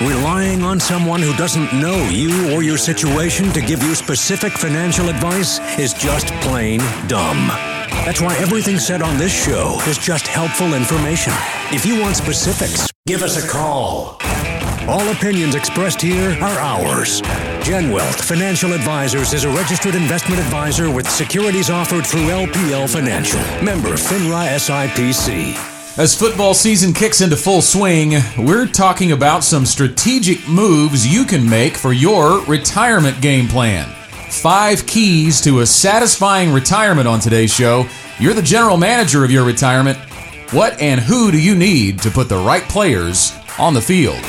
Relying on someone who doesn't know you or your situation to give you specific financial advice is just plain dumb. That's why everything said on this show is just helpful information. If you want specifics, give us a call. All opinions expressed here are ours. Gen Wealth Financial Advisors is a registered investment advisor with securities offered through LPL Financial. Member FINRA SIPC. As football season kicks into full swing, we're talking about some strategic moves you can make for your retirement game plan. Five keys to a satisfying retirement on today's show. You're the general manager of your retirement. What and who do you need to put the right players on the field?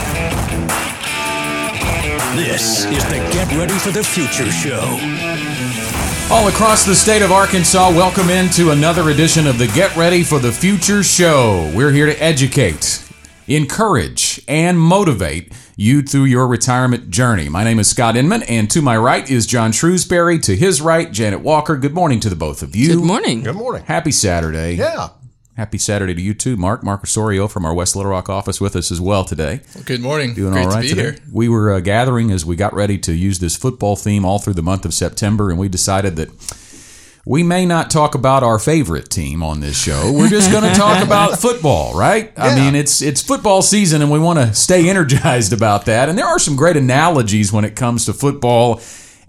This is the Get Ready for the Future show. All across the state of Arkansas, welcome into another edition of the Get Ready for the Future show. We're here to educate, encourage, and motivate you through your retirement journey. My name is Scott Inman, and to my right is John Shrewsbury. To his right, Janet Walker. Good morning to the both of you. Good morning. Good morning. Happy Saturday. Yeah. Happy Saturday to you too, Mark. Mark Osorio from our West Little Rock office with us as well today. Good morning. Doing Great all right to be today. here. We were uh, gathering as we got ready to use this football theme all through the month of September, and we decided that we may not talk about our favorite team on this show. We're just going to talk about football, right? I mean, it's it's football season, and we want to stay energized about that. And there are some great analogies when it comes to football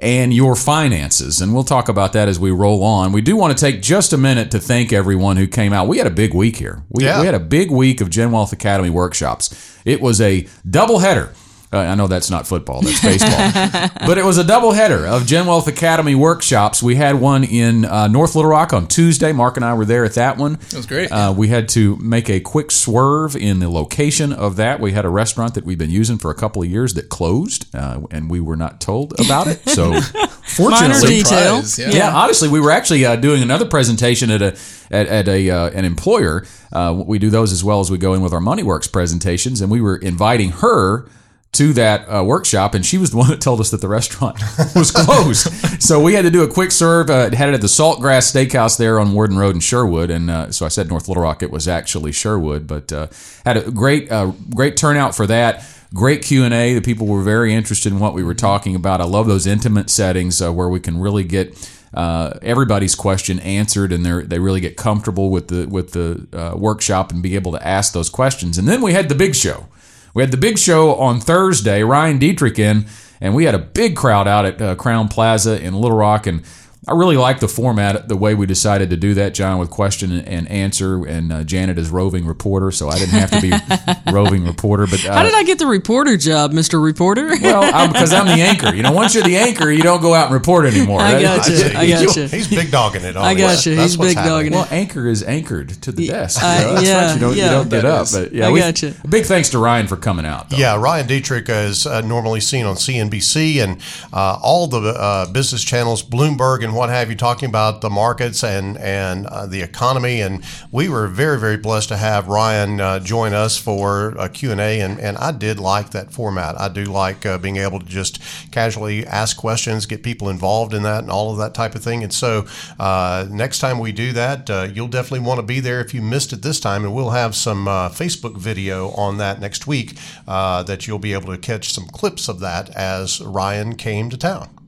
and your finances, and we'll talk about that as we roll on. We do want to take just a minute to thank everyone who came out. We had a big week here. We, Yeah. we had a big week of Gen Wealth Academy workshops. It was a doubleheader. Uh, I know that's not football, that's baseball. but it was a doubleheader of Gen Wealth Academy workshops. We had one in uh, North Little Rock on Tuesday. Mark and I were there at that one. It was great. Uh, we had to make a quick swerve in the location of that. We had a restaurant that we've been using for a couple of years that closed, uh, and we were not told about it. So, Minor fortunately, detail. Surprise, yeah. yeah. honestly, we were actually uh, doing another presentation at a at, at a uh, an employer. Uh, we do those as well as we go in with our MoneyWorks presentations, and we were inviting her to that uh, workshop, and she was the one that told us that the restaurant was closed. so we had to do a quick serve. Uh, had it at the Saltgrass Steakhouse there on Warden Road in Sherwood, and uh, so I said North Little Rock. It was actually Sherwood, but uh, had a great uh, great turnout for that. Great Q and A. The people were very interested in what we were talking about. I love those intimate settings uh, where we can really get uh, everybody's question answered, and they they really get comfortable with the with the uh, workshop and be able to ask those questions. And then we had the big show. We had the big show on Thursday. Ryan Detrick in, and we had a big crowd out at uh, Crowne Plaza in Little Rock, and I really like the format, the way we decided to do that, John, with question and answer, and uh, Janet is roving reporter, so I didn't have to be roving reporter. But uh, How did I get the reporter job, Mr. Reporter? well, because I'm the anchor. You know, once you're the anchor, you don't go out and report anymore. I That- got you. I got you. He's big dogging it. I got you. He's big happening. dogging it. Well, anchor is anchored to the desk. I- You know, that's yeah, right. You don't, you don't get That up. is. But yeah, I we- got you. Big thanks to Ryan for coming out. Though. Yeah, Ryan Detrick is uh, normally seen on CNBC and uh, all the uh, business channels, Bloomberg and what have you, talking about the markets and and uh, the economy. And we were very very blessed to have Ryan uh, join us for a Q and A. And and I did like that format. I do like uh, being able to just casually ask questions, get people involved in that, and all of that type of thing. And so uh, next time we do that, uh, you'll definitely want to be there if you missed it this time. And we'll have some uh, Facebook video on that next week that you'll be able to catch some clips of that as Ryan came to town.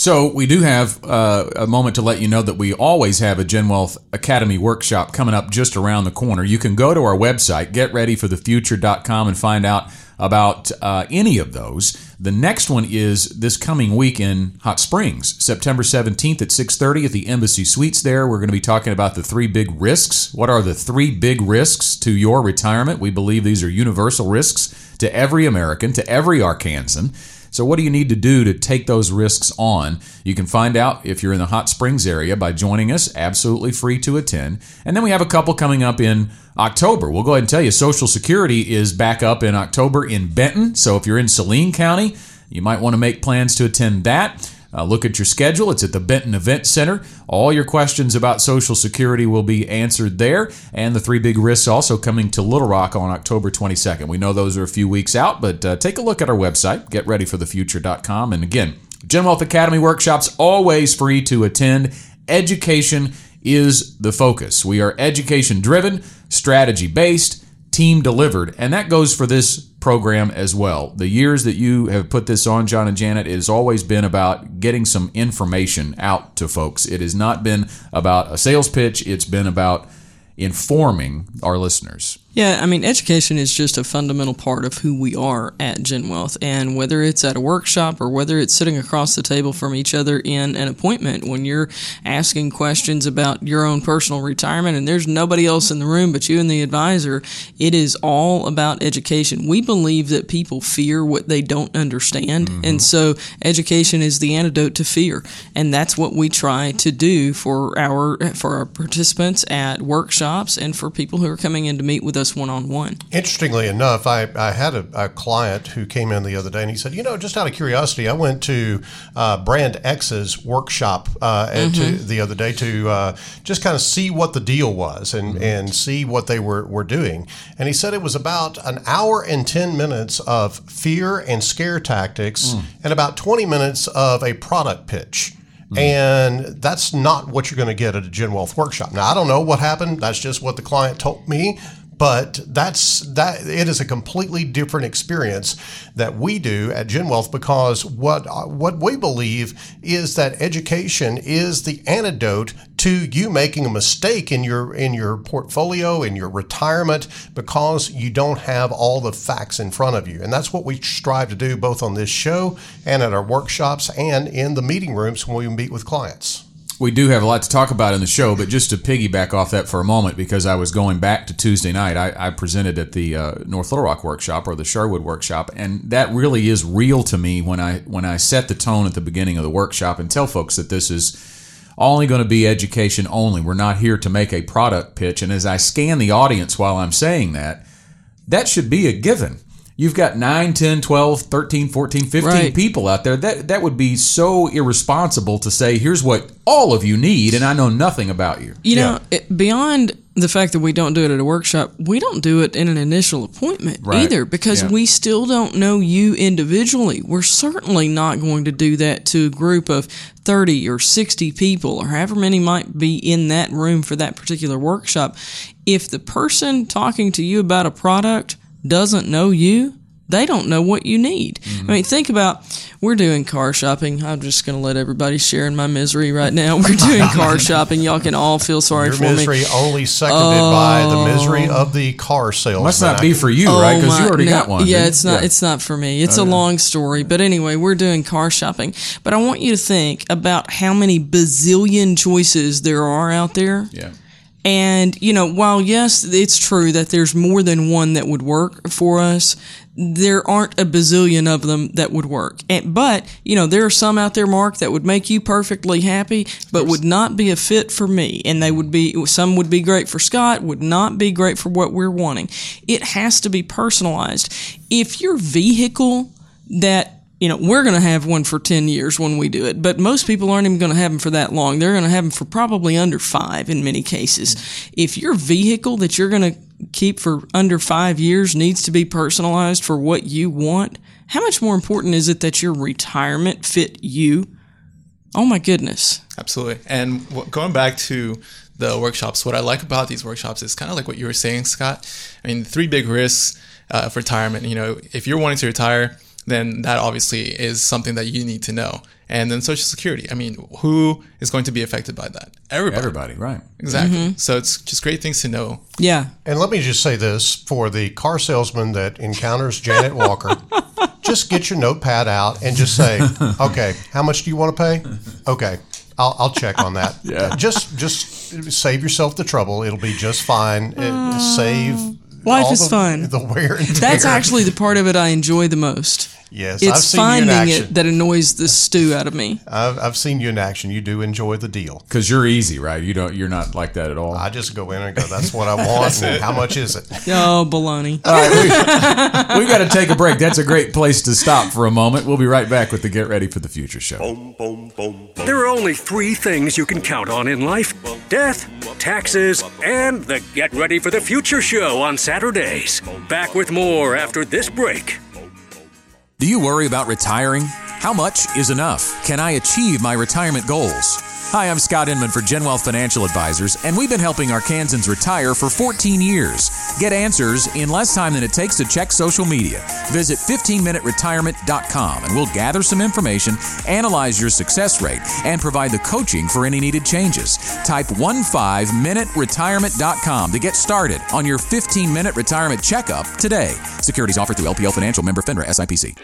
So we do have uh, a moment to let you know that we always have a Gen Wealth Academy workshop coming up just around the corner. You can go to our website, getreadyforthefuture.com, and find out about uh, any of those. The next one is this coming week in Hot Springs, September 17th at 6:30 at the Embassy Suites. There, we're going to be talking about the three big risks. What are the three big risks to your retirement? We believe these are universal risks to every American, to every Arkansan. So, what do you need to do to take those risks on? You can find out if you're in the Hot Springs area by joining us, absolutely free to attend. And then we have a couple coming up in October. We'll go ahead and tell you Social Security is back up in October in Benton. So, if you're in Saline County, you might want to make plans to attend that. Uh, look at your schedule. It's at the Benton Event Center. All your questions about Social Security will be answered there. And the three big risks also coming to Little Rock on October 22nd. We know those are a few weeks out, but uh, take a look at our website, getreadyforthefuture.com. And again, Gen Wealth Academy workshops always free to attend. Education is the focus. We are education driven, strategy based, team delivered. And that goes for this program as well. The years that you have put this on, John and Janet, it has always been about getting some information out to folks. It has not been about a sales pitch, it's been about informing our listeners. Yeah, I mean, education is just a fundamental part of who we are at Gen Wealth. And whether it's at a workshop or whether it's sitting across the table from each other in an appointment, when you're asking questions about your own personal retirement and there's nobody else in the room but you and the advisor, it is all about education. We believe that people fear what they don't understand. Mm-hmm. And so education is the antidote to fear. And that's what we try to do for our, for our participants at workshops and for people who are coming in to meet with us one on one. Interestingly enough, I, I had a, a, client who came in the other day and he said, you know, just out of curiosity, I went to uh, Brand X's workshop uh, mm-hmm. to, the other day to uh, just kind of see what the deal was and, mm-hmm. and see what they were, were doing. And he said it was about an hour and 10 minutes of fear and scare tactics mm. and about 20 minutes of a product pitch. Mm. And that's not what you're going to get at a Gen Wealth workshop. Now, I don't know what happened. That's just what the client told me but that's that it is a completely different experience that we do at Gen Wealth because what what we believe is that education is the antidote to you making a mistake in your in your portfolio in your retirement because you don't have all the facts in front of you. And that's what we strive to do both on this show and at our workshops and in the meeting rooms when we meet with clients we do have a lot to talk about in the show, but just to piggyback off that for a moment, because I was going back to Tuesday night, I, I presented at the uh, North Little Rock workshop or the Sherwood workshop, and that really is real to me when I when I set the tone at the beginning of the workshop and tell folks that this is only going to be education only. We're not here to make a product pitch. And as I scan the audience while I'm saying that, that should be a given you've got 9 10 12 13 14 15 right. people out there that that would be so irresponsible to say here's what all of you need and i know nothing about you you know it, beyond the fact that we don't do it at a workshop we don't do it in an initial appointment right. either because yeah. we still don't know you individually we're certainly not going to do that to a group of 30 or 60 people or however many might be in that room for that particular workshop if the person talking to you about a product doesn't know you, they don't know what you need. Mm-hmm. I mean, think about we're doing car shopping. I'm just going to let everybody share in my misery right now. We're doing car shopping. Y'all can all feel sorry Your for me. misery only seconded oh. by the misery of the car sales. Must not be for you, oh right? Because you already no, got one. Yeah, it's not. Yeah. It's not for me. It's a long story, but anyway, we're doing car shopping. But I want you to think about how many bazillion choices there are out there. Yeah and, you know, while yes, it's true that there's more than one that would work for us, there aren't a bazillion of them that would work. And, but, you know, there are some out there, Mark, that would make you perfectly happy, but would not be a fit for me. And they would be, some would be great for Scott, would not be great for what we're wanting. It has to be personalized. If your vehicle that you know, we're going to have one for 10 years when we do it, but most people aren't even going to have them for that long. They're going to have them for probably under five in many cases. If your vehicle that you're going to keep for under five years needs to be personalized for what you want, how much more important is it that your retirement fit you? Oh my goodness. Absolutely. And going back to the workshops, what I like about these workshops is kind of like what you were saying, Scott. I mean, three big risks uh, of retirement. You know, if you're wanting to retire, then that obviously is something that you need to know. And then Social Security. I mean, who is going to be affected by that? Everybody. Everybody, right. Exactly. Mm-hmm. So it's just great things to know. Yeah. And let me just say this for the car salesman that encounters Janet Walker, just get your notepad out and just say, okay, how much do you want to pay? Okay. I'll, I'll check on that. yeah. Just just save yourself the trouble. It'll be just fine. It, save Life is the, fun. The wear and tear. That's actually the part of it I enjoy the most. Yes, it's I've seen finding it that annoys the stew out of me. I've, I've seen you in action. You do enjoy the deal because you're easy, right? You don't. You're not like that at all. I just go in and go. That's what I want. and how much is it? Oh, baloney! All right, we, we got to take a break. That's a great place to stop for a moment. We'll be right back with the Get Ready for the Future show. Boom, boom, boom, there are only three things you can count on in life: death, taxes, and the Get Ready for the Future show on Saturdays. Back with more after this break. Do you worry about retiring? How much is enough? Can I achieve my retirement goals? Hi, I'm Scott Inman for Gen Wealth Financial Advisors, and we've been helping Arkansans retire for 14 years. Get answers in less time than it takes to check social media. Visit 15minuteretirement.com and we'll gather some information, analyze your success rate, and provide the coaching for any needed changes. Type 15minuteretirement.com to get started on your 15 minute retirement checkup today. Securities offered through LPL Financial member FINRA SIPC.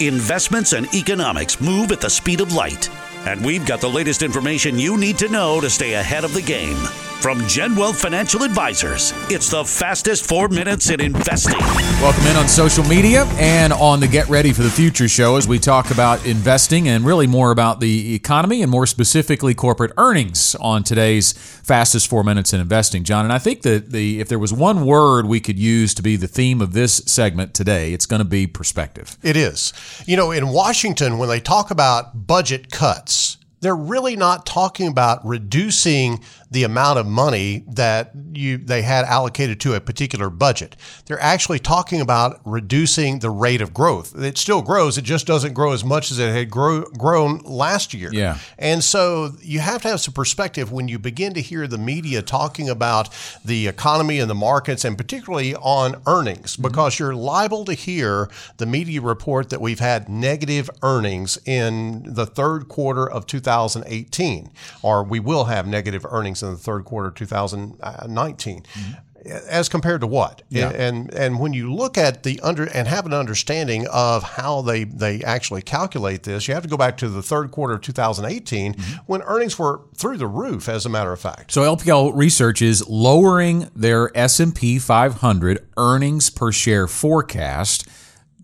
Investments and economics move at the speed of light, and we've got the latest information you need to know to stay ahead of the game. From Gen Wealth Financial Advisors, it's the fastest four minutes in investing. Welcome in on social media and on the Get Ready for the Future show as we talk about investing and really more about the economy and more specifically corporate earnings on today's fastest four minutes in investing. John, and I think that the if there was one word we could use to be the theme of this segment today, it's going to be perspective. It is. You know, in Washington, when they talk about budget cuts, they're really not talking about reducing the amount of money that you they had allocated to a particular budget. They're actually talking about reducing the rate of growth. It still grows, it just doesn't grow as much as it had grow, grown last year. Yeah. And so you have to have some perspective when you begin to hear the media talking about the economy and the markets and particularly on earnings mm-hmm. because you're liable to hear the media report that we've had negative earnings in the third quarter of 2018 or we will have negative earnings in the third quarter of 2019 as compared to what? Yeah. and and when you look at the under and have an understanding of how they they actually calculate this you have to go back to the third quarter of 2018 when earnings were through the roof as a matter of fact. So LPL Research is lowering their S&P 500 earnings per share forecast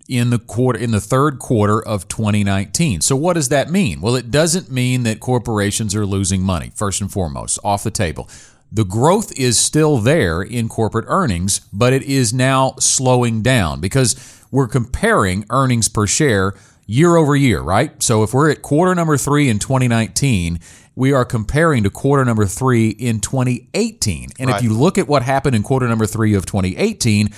in the quarter in the third quarter of 2019. So what does that mean? Well, it doesn't mean that corporations are losing money. First and foremost, off the table. The growth is still there in corporate earnings, but it is now slowing down because we're comparing earnings per share year over year, right? So if we're at quarter number 3 in 2019, we are comparing to quarter number 3 in 2018. And if you look at what happened in quarter number 3 of 2018,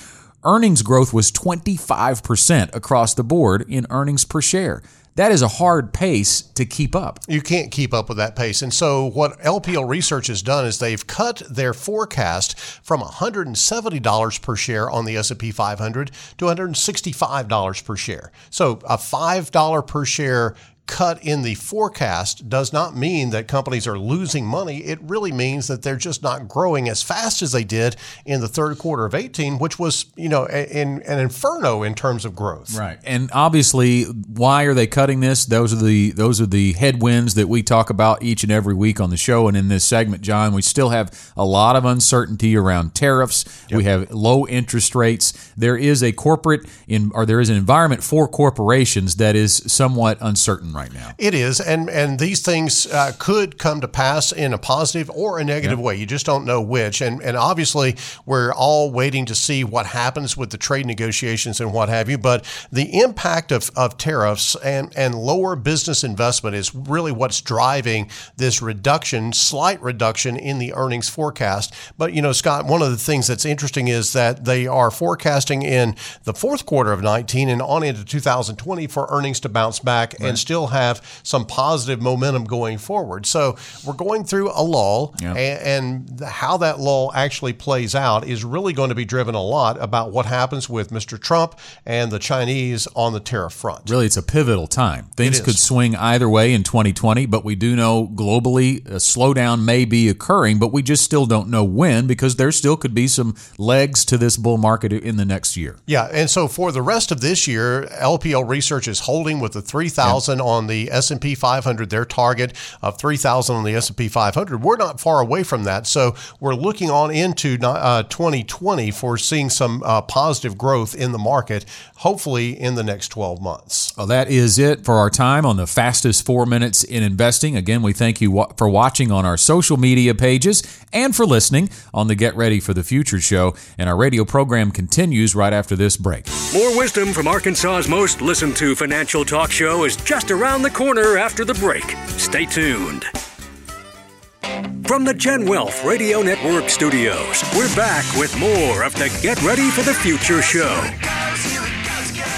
earnings growth was 25% across the board in earnings per share. That is a hard pace to keep up. you can't keep up with that pace. And so what LPL Research has done is they've cut their forecast from $170 per share on the S&P 500 to $165 per share. So a $5 per share cut in the forecast does not mean that companies are losing money. It really means that they're just not growing as fast as they did in the third quarter of 18, which was, you know, in, an inferno in terms of growth. Right. And obviously, why are they cutting this? Those are the those are the headwinds that we talk about each and every week on the show and in this segment, John. We still have a lot of uncertainty around tariffs. We have low interest rates. There is a corporate in or there is an environment for corporations that is somewhat uncertain right now. It is, and and these things uh, could come to pass in a positive or a negative way. You just don't know which. And and obviously, we're all waiting to see what happens with the trade negotiations and what have you. But the impact of, of tariffs and and lower business investment is really what's driving this reduction, slight reduction in the earnings forecast. But you know, Scott, one of the things that's interesting is that they are forecasting in the fourth quarter of 19 and on into 2020 for earnings to bounce back and still have some positive momentum going forward. So we're going through a lull, Yeah. a- and how that lull actually plays out is really going to be driven a lot about what happens with Mr. Trump and the Chinese on the tariff front. Really, it's a pivotal time. Things could swing either way in 2020, but we do know globally a slowdown may be occurring, but we just still don't know when because there still could be some legs to this bull market in the next year. Yeah, and so for the rest of this year, LPL Research is holding with the 3,000 on the S&P 500, their target of 3,000 on the S&P 500. We're not far away from that, so we're looking on into uh, 2020 for seeing some uh, positive growth in the market, hopefully in the next 12 months. Well, that is it for our time on the fastest four minutes in investing. Again, we thank you for watching on our social media pages and for listening on the Get Ready for the Future show. And our radio program continues right after this break. More wisdom from Arkansas's most listened to financial talk show is just around the corner after the break. Stay tuned. From the Gen Wealth Radio Network studios, we're back with more of the Get Ready for the Future show.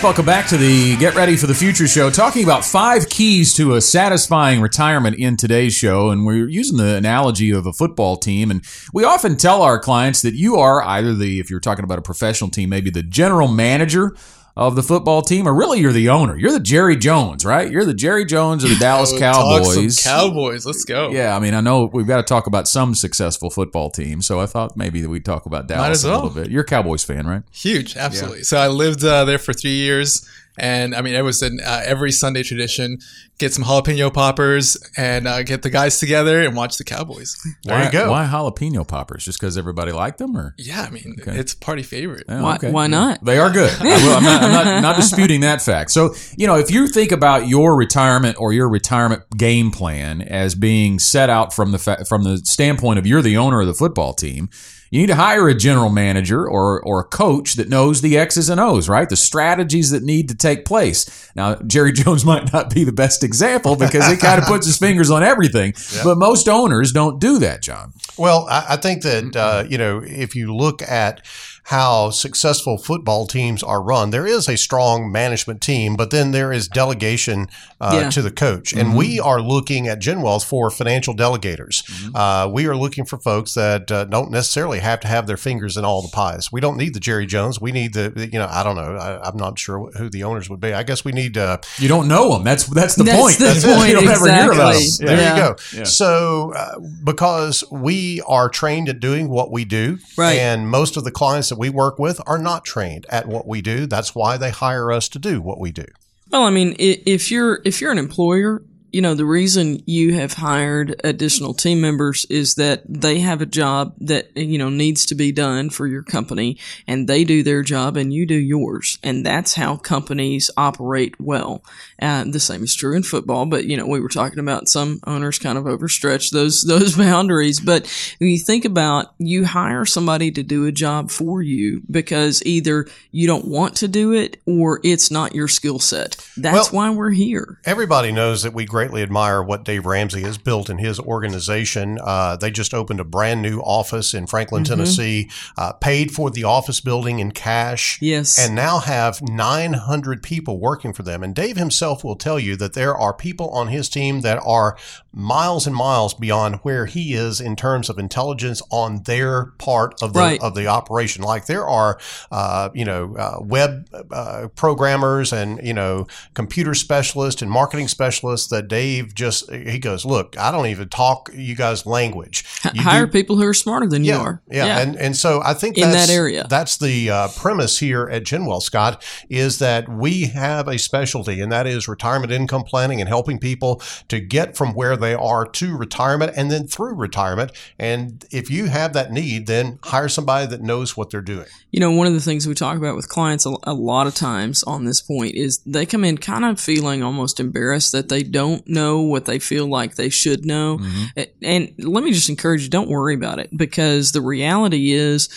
Welcome back to the Get Ready for the Future show, talking about five keys to a satisfying retirement in today's show, and we're using the analogy of a football team. And we often tell our clients that you are either the, if you're talking about a professional team, maybe the general manager of the football team, or really you're the owner. You're the Jerry Jones, right? You're the Jerry Jones of the Dallas Cowboys. Cowboys, let's go. Yeah, I mean, I know we've got to talk about some successful football teams, so I thought maybe that we'd talk about Dallas as a little bit. You're a Cowboys fan, right? Huge, absolutely. So I lived uh, there for three years, and I mean, it was an uh, every Sunday tradition: get some jalapeno poppers and uh, get the guys together and watch the Cowboys. There why, you go. Why jalapeno poppers? Just because everybody liked them, or Yeah, I mean, it's a party favorite. Oh, Why- why not? They are good. I will- I'm, not, I'm not, not disputing that fact. So, you know, if you think about your retirement or your retirement game plan as being set out from the fa- from the standpoint of you're the owner of the football team, you need to hire a general manager or or a coach that knows the X's and O's, right? The strategies that need to take place. Now, Jerry Jones might not be the best example because he kind of puts his fingers on everything, but most owners don't do that, John. Well, I, I think that uh, you know if you look at how successful football teams are run, there is a strong management team, but then there is delegation uh, Yeah. to the coach, and we are looking at GenWealth for financial delegators. Uh, we are looking for folks that uh, don't necessarily have to have their fingers in all the pies. We don't need the Jerry Jones. We need the you know I don't know. I, I'm not sure who the owners would be. I guess we need. Uh, You don't know them. That's that's the That's point. the That's it. point, You don't ever hear about exactly. them. There Yeah. you go. Yeah. So, uh, because we are trained at doing what we do, Right. and most of the clients that we work with are not trained at what we do. That's why they hire us to do what we do. Well, I mean, if you're if you're an employer, you know the reason you have hired additional team members is that they have a job that you know needs to be done for your company, and they do their job and you do yours, and that's how companies operate well. Uh, the same is true in football, but you know we were talking about some owners kind of overstretch those those boundaries. But when you think about you hire somebody to do a job for you because either you don't want to do it or it's not your skill set. That's Well- why we're here. Everybody knows that we greatly admire what Dave Ramsey has built in his organization. Uh, they just opened a brand new office in Franklin, Mm-hmm. Tennessee, uh, paid for the office building in cash. Yes. And now have 900 people working for them. And Dave himself will tell you that there are people on his team that are miles and miles beyond where he is in terms of intelligence on their part of the Right. of the operation. Like there are, uh, you know, uh, web uh, programmers and you know computer specialists and marketing specialists that Dave just he goes, look, I don't even talk you guys' language. You hire do- people who are smarter than you yeah, are. Yeah, and and so I think In that's, that area. that's the uh, premise here at GenWealth, Scott, is that we have a specialty, and that is retirement income planning and helping people to get from where they are to retirement and then through retirement. And if you have that need, then hire somebody that knows what they're doing. You know, one of the things we talk about with clients a, a lot of times on this point is they come in kind of feeling almost embarrassed that they don't know what they feel like they should know. Mm-hmm. A- And let me just encourage you, don't worry about it because the reality is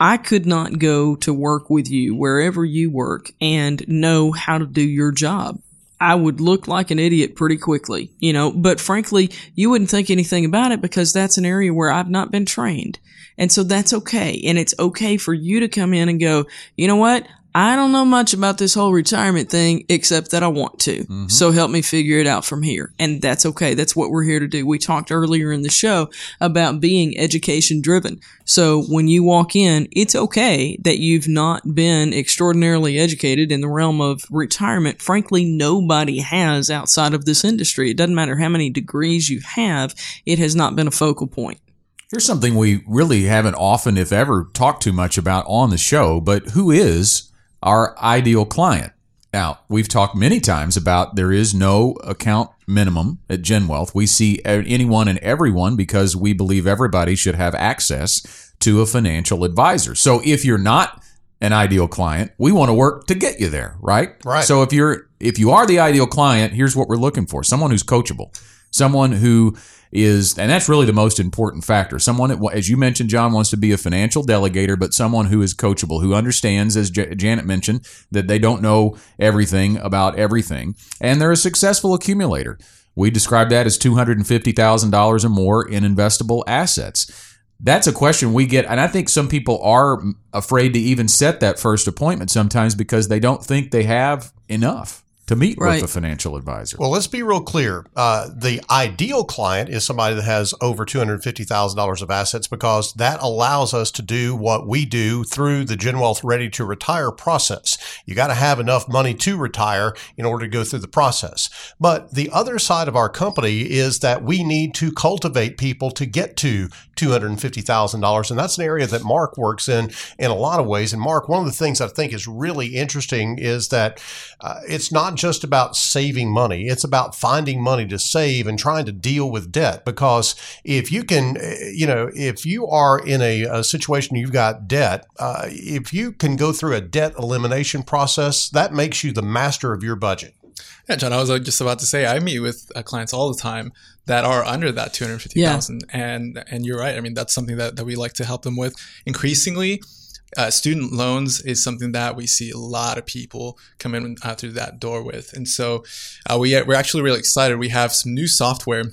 I could not go to work with you wherever you work and know how to do your job. I would look like an idiot pretty quickly, you know, but frankly, you wouldn't think anything about it because that's an area where I've not been trained. And so that's okay. And it's okay for you to come in and go, you know what? I don't know much about this whole retirement thing except that I want to. Mm-hmm. So help me figure it out from here. And that's okay. That's what we're here to do. We talked earlier in the show about being education driven. So when you walk in, it's okay that you've not been extraordinarily educated in the realm of retirement. Frankly, nobody has outside of this industry. It doesn't matter how many degrees you have. It has not been a focal point. Here's something we really haven't often, if ever, talked too much about on the show, but who is our ideal client? Now, we've talked many times about there is no account minimum at GenWealth. We see anyone and everyone because we believe everybody should have access to a financial advisor. So if you're not an ideal client, we want to work to get you there, right? Right. So if you're if you are the ideal client, here's what we're looking for: someone who's coachable, someone who is, and that's really the most important factor. Someone as you mentioned, John wants to be a financial delegator, but someone who is coachable, who understands, as J- Janet mentioned, that they don't know everything about everything, and they're a successful accumulator. We describe that as two hundred and fifty thousand dollars or more in investable assets that's a question we get and i think some people are afraid to even set that first appointment sometimes because they don't think they have enough to meet Right. with a financial advisor. Well, let's be real clear. Uh, the ideal client is somebody that has over $250,000 of assets because that allows us to do what we do through the Gen Wealth Ready to Retire process. You got to have enough money to retire in order to go through the process. But the other side of our company is that we need to cultivate people to get to $250,000. And that's an area that Mark works in in a lot of ways. And Mark, one of the things I think is really interesting is that uh, it's not just about saving money. It's about finding money to save and trying to deal with debt. Because if you can, uh, you know, if you are in a, a situation you've got debt, uh, if you can go through a debt elimination process, that makes you the master of your budget. Yeah, John, I was uh, just about to say I meet with uh, clients all the time that are under that 250,000 and and you're right. I mean, that's something that, that we like to help them with. Increasingly, uh, student loans is something that we see a lot of people come in uh, through that door with. And so uh, we, we're actually really excited. We have some new software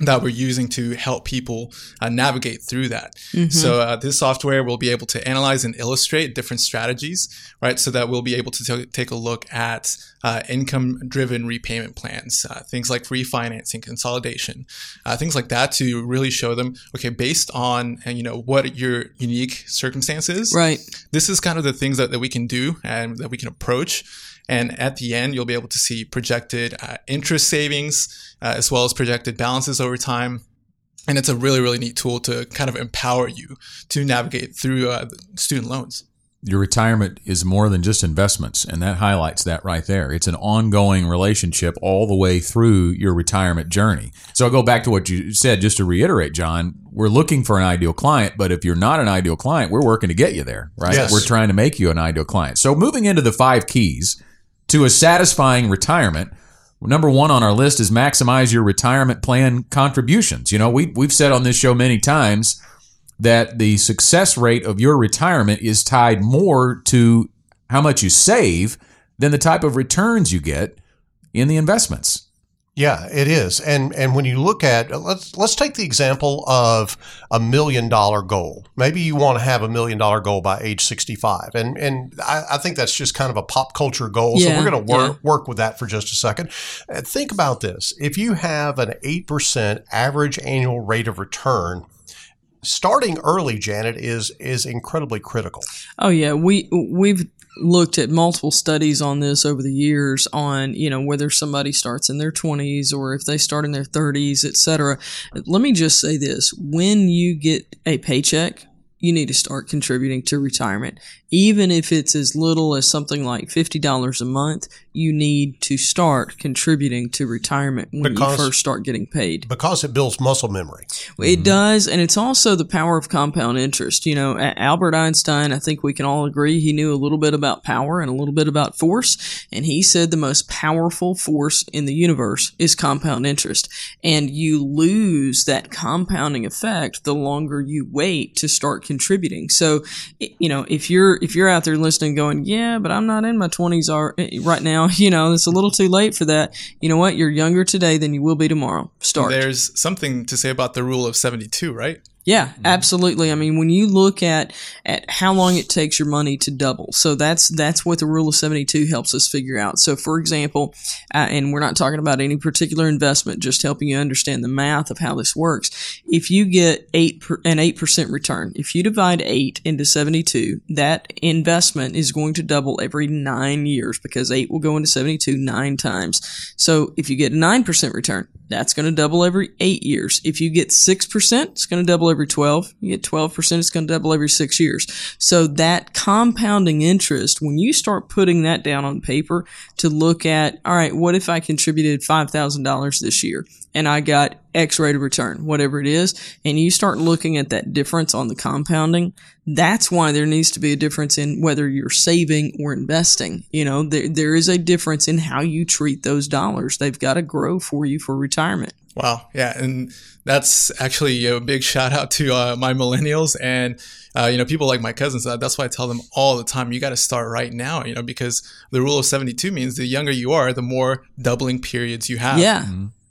that we're using to help people uh, navigate through that. So uh, this software will be able to analyze and illustrate different strategies, right? So that we'll be able to t- take a look at uh, income-driven repayment plans, uh, things like refinancing, consolidation, uh, things like that, to really show them, okay, based on uh, you know what your unique circumstances, Right. this is kind of the things that, that we can do and that we can approach. And at the end, you'll be able to see projected uh, interest savings uh, as well as projected balances over time. And it's a really, really neat tool to kind of empower you to navigate through uh, student loans. your retirement is more than just investments, and that highlights that right there. It's an ongoing relationship all the way through your retirement journey. So I'll go back to what you said just to reiterate, John. We're looking for an ideal client, but if you're not an ideal client, we're working to get you there, right? Yes. We're trying to make you an ideal client. So moving into the five keys to a satisfying retirement. Number one on our list is maximize your retirement plan contributions. You know, we, we've said on this show many times that the success rate of your retirement is tied more to how much you save than the type of returns you get in the investments. Yeah, it is. And and when you look at let's let's take the example of a million dollar goal. Maybe you want to have a million dollar goal by age 65. And and I, I think that's just kind of a pop culture goal. so we're going to work yeah. work with that for just a second. Uh, think about this. If you have an 8% average annual rate of return, starting early, Janet, is is incredibly critical. Oh yeah, we we've looked at multiple studies on this over the years on you know whether somebody starts in their 20s or if they start in their 30s, etc. Let me just say this: when you get a paycheck, you need to start contributing to retirement, even if it's as little as something like fifty dollars a month. You need to start contributing to retirement when Because- you first start getting paid. Because it builds muscle memory. It mm-hmm. does, and it's also the power of compound interest. You know, Albert Einstein, I think we can all agree, he knew a little bit about power and a little bit about force, and he said the most powerful force in the universe is compound interest. And you lose that compounding effect the longer you wait to start contributing. So, you know, if you're if you're out there listening, going, "Yeah, but I'm not in my 20s are eh, right now," you know, it's a little too late for that. You know what? You're younger today than you will be tomorrow. Start. There's something to say about the rule of 72, right? Yeah, absolutely. I mean, when you look at at how long it takes your money to double, so that's that's what the rule of seventy two helps us figure out. So, for example, uh, and we're not talking about any particular investment, just helping you understand the math of how this works. If you get eight per, an eight percent return, if you divide eight into seventy two, that investment is going to double every nine years because eight will go into seventy two nine times. So, if you get a nine percent return, that's going to double every eight years. If you get 6%, it's going to double every 12. You get 12%, it's going to double every six years. So that compounding interest, when you start putting that down on paper to look at, all right, what if I contributed $5,000 this year and I got X rate of return, whatever it is, and you start looking at that difference on the compounding, that's why there needs to be a difference in whether you're saving or investing. You know, there, there is a difference in how you treat those dollars. They've got to grow for you for retirement. Wow. Yeah. And that's actually a big shout out to uh, my millennials and, uh, you know, people like my cousins. Uh, that's why I tell them all the time, you got to start right now, you know, because the rule of 72 means the younger you are, the more doubling periods you have. Yeah.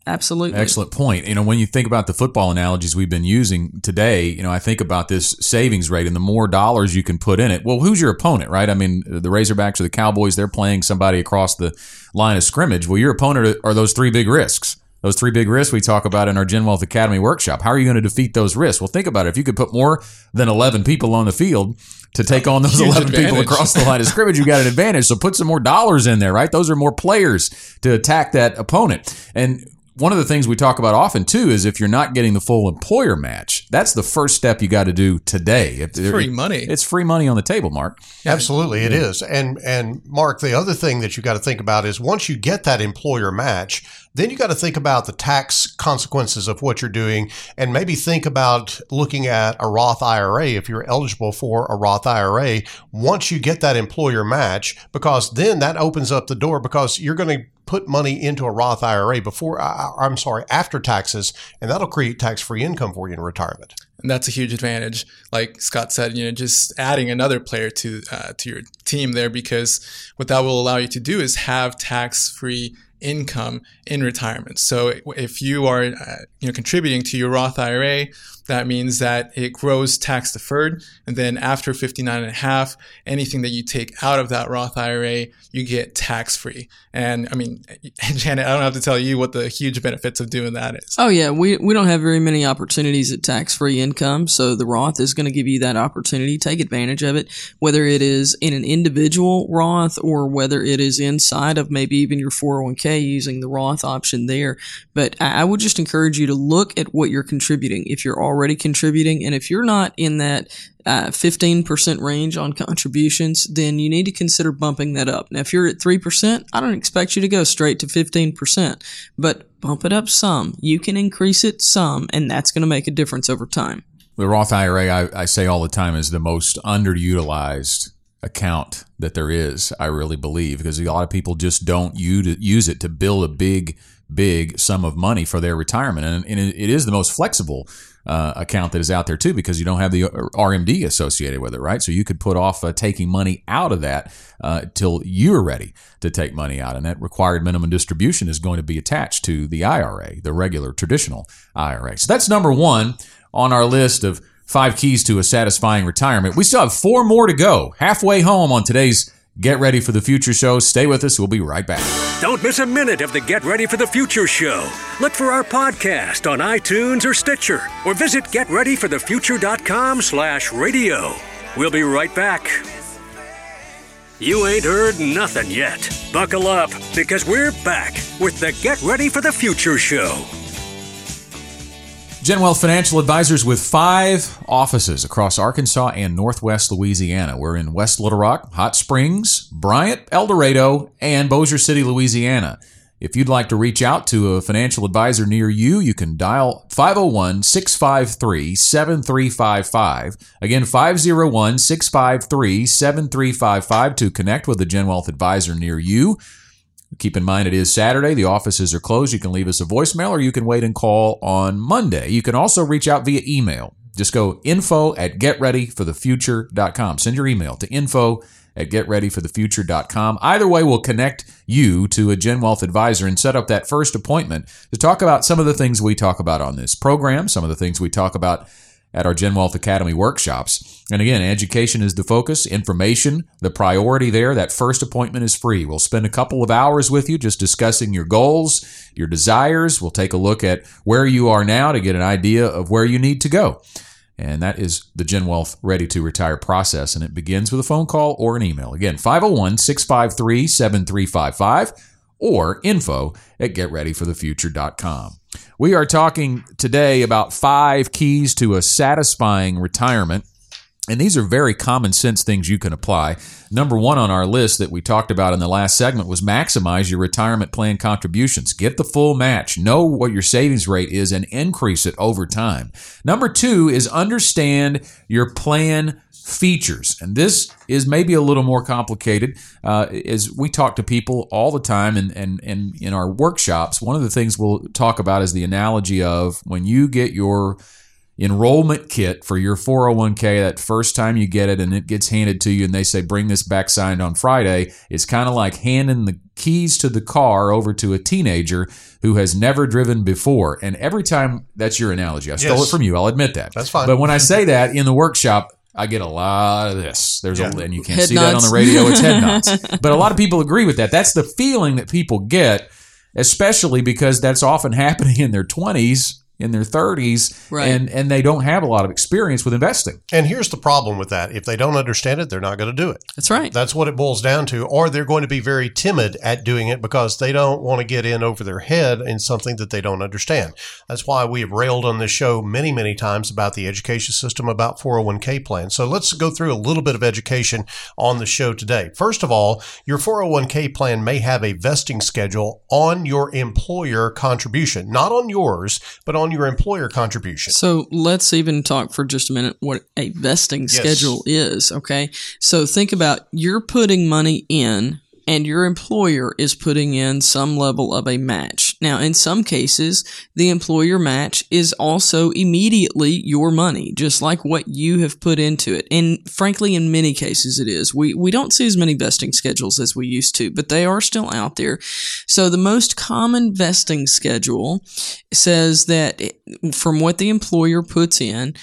Absolutely. Excellent point. You know, when you think about the football analogies we've been using today, you know, I think about this savings rate and the more dollars you can put in it. Well, who's your opponent, right? I mean, the Razorbacks or the Cowboys, they're playing somebody across the line of scrimmage. Well, your opponent are those three big risks. Those three big risks we talk about in our Gen Wealth Academy workshop. How are you going to defeat those risks? Well, think about it. If you could put more than 11 people on the field to take on those Huge 11 people across the line of scrimmage, you got an advantage. So put some more dollars in there, right? Those are more players to attack that opponent. And one of the things we talk about often too is if you're not getting the full employer match, that's the first step you got to do today. If free money. It's free money on the table, Mark. Absolutely, it is. And and Mark, the other thing that you got to think about is once you get that employer match, then you got to think about the tax consequences of what you're doing, and maybe think about looking at a Roth IRA if you're eligible for a Roth IRA. Once you get that employer match, because then that opens up the door because you're going to put money into a Roth IRA before, I'm sorry, after taxes, and that'll create tax free income for you in retirement. and that's a huge advantage. Like Scott said, you know, just adding another player to uh, to your team there because what that will allow you to do is have tax free income in retirement. So if you are uh, you know contributing to your Roth IRA, that means that it grows tax deferred and then after 59 and a half, anything that you take out of that Roth IRA, you get tax free. And I mean, Janet, I don't have to tell you what the huge benefits of doing that is. Oh yeah, we we don't have very many opportunities at tax free income, so the Roth is going to give you that opportunity. Take advantage of it, whether it is in an individual Roth or whether it is inside of maybe even your 401k using the Roth option there. But I, would just encourage you to look at what you're contributing. If you're already contributing, and if you're not in that uh, 15% range on contributions, then you need to consider bumping that up. Now, if you're at 3%, I don't expect you to go straight to 15%, but bump it up some. You can increase it some, and that's going to make a difference over time. The Roth IRA, I, I say all the time, is the most underutilized account that there is. I really believe because a lot of people just don't use it, to build a big, big sum of money for their retirement, and, it is the most flexible uh, account that is out there too because you don't have the RMD associated with it, right? So you could put off uh, taking money out of that uh, till you're ready to take money out, and that required minimum distribution is going to be attached to the IRA, the regular traditional IRA. So that's number one on our list of five keys to a satisfying retirement. We still have four more to go. Halfway home on today's Get Ready for the Future show. Stay with us. We'll be right back. Don't miss a minute of the Get Ready for the Future show. Look for our podcast on iTunes or Stitcher, or visit getreadyforthefuture.com slash radio. We'll be right back. You ain't heard nothing yet. Buckle up, because we're back with the Get Ready for the Future show. Gen Wealth Financial Advisors with five offices across Arkansas and Northwest Louisiana. We're in West Little Rock, Hot Springs, Bryant, El Dorado, and Bossier City, Louisiana. If you'd like to reach out to a financial advisor near you, you can dial 501 653 7355. Again, 501 653 7355 to connect with a Gen Wealth advisor near you. Keep in mind it is Saturday. The offices are closed. You can leave us a voicemail or you can wait and call on Monday. You can also reach out via email. Just go info at getreadyforthefuture.com. Send your email to info at getreadyforthefuture.com. Either way we'll connect you to a Gen Wealth advisor and set up that first appointment to talk about some of the things we talk about on this program, some of the things we talk about at our Gen Wealth Academy workshops. And again, education is the focus, information, the priority there. That first appointment is free. We'll spend a couple of hours with you just discussing your goals, your desires. We'll take a look at where you are now to get an idea of where you need to go. And that is the Gen Wealth Ready to Retire process. And it begins with a phone call or an email. Again, 501 653 7355 or info at getreadyforthefuture.com. We are talking today about five keys to a satisfying retirement. And these are very common sense things you can apply. Number one on our list that we talked about in the last segment was maximize your retirement plan contributions. Get the full match. Know what your savings rate is and increase it over time. Number two is understand your plan features. And this is maybe a little more complicated. Uh, as we talk to people all the time and, and, and in our workshops, one of the things we'll talk about is the analogy of when you get your enrollment kit for your 401k that first time you get it and it gets handed to you and they say bring this back signed on Friday it's kind of like handing the keys to the car over to a teenager who has never driven before and every time that's your analogy I stole Yes. it from you I'll admit that That's fine. but when I say that in the workshop I get a lot of this. There's Yeah. a, and you can't Head see that on the radio. It's head nods. But a lot of people agree with that. That's the feeling that people get, especially because that's often happening in their 20s, in their 30s, Right. and and they don't have a lot of experience with investing. And here's the problem with that: if they don't understand it, they're not going to do it. That's right. That's what it boils down to. Or they're going to be very timid at doing it because they don't want to get in over their head in something that they don't understand. That's why we have railed on this show many, many times about the education system, about 401k plans. So let's go through a little bit of education on the show today. First of all, your 401k plan may have a vesting schedule on your employer contribution, not on yours, but on your employer contribution. So let's even talk for just a minute what a vesting Yes. schedule is. Okay. So think about you're putting money in and your employer is putting in some level of a match. Now, in some cases, the employer match is also immediately your money, just like what you have put into it. And frankly, in many cases, it is. We, we don't see as many vesting schedules as we used to, but they are still out there. So the most common vesting schedule says that from what the employer puts in,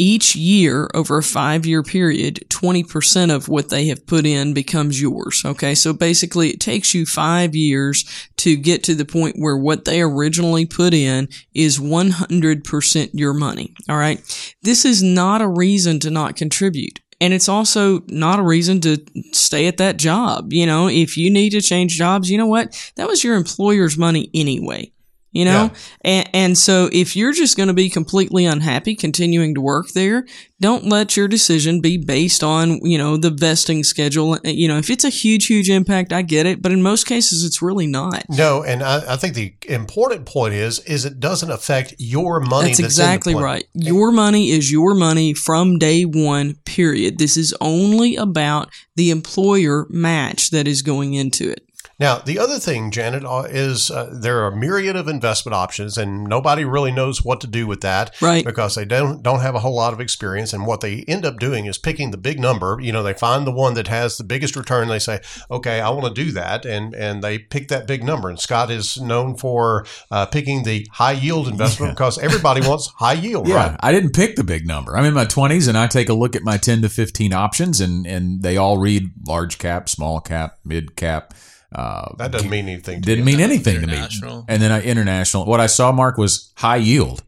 each year over a five year period, 20% of what they have put in becomes yours. Okay. So basically it takes you five years to get to the point where what they originally put in is 100% your money. All right. This is not a reason to not contribute. And it's also not a reason to stay at that job. You know, if you need to change jobs, you know what? That was your employer's money anyway. You know? Yeah. And, and so if you're just going to be completely unhappy continuing to work there, don't let your decision be based on, you know, the vesting schedule. Uh, you know, if it's a huge, huge impact, I get it. But in most cases, it's really not. No, and I, I think the important point is is it doesn't affect your money. That's the exactly right. Your money is your money from day one, period. This is only about the employer match that is going into it. Now, the other thing, Janet, uh, is uh, there are a myriad of investment options, and nobody really knows what to do with that, Right. Because they don't don't have a whole lot of experience, and what they end up doing is picking the big number. You know, they find the one that has the biggest return. They say, "Okay, I want to do that," and and they pick that big number. And Scott is known for uh, picking the high yield investment because everybody wants high yield, Yeah, right? I didn't pick the big number. I'm in my 20s and I take a look at my 10 to 15 options and and they all read large cap, small cap, mid cap. Uh, That doesn't mean anything. To didn't me. mean anything to me. And then I international. What I saw, Mark, was high yield.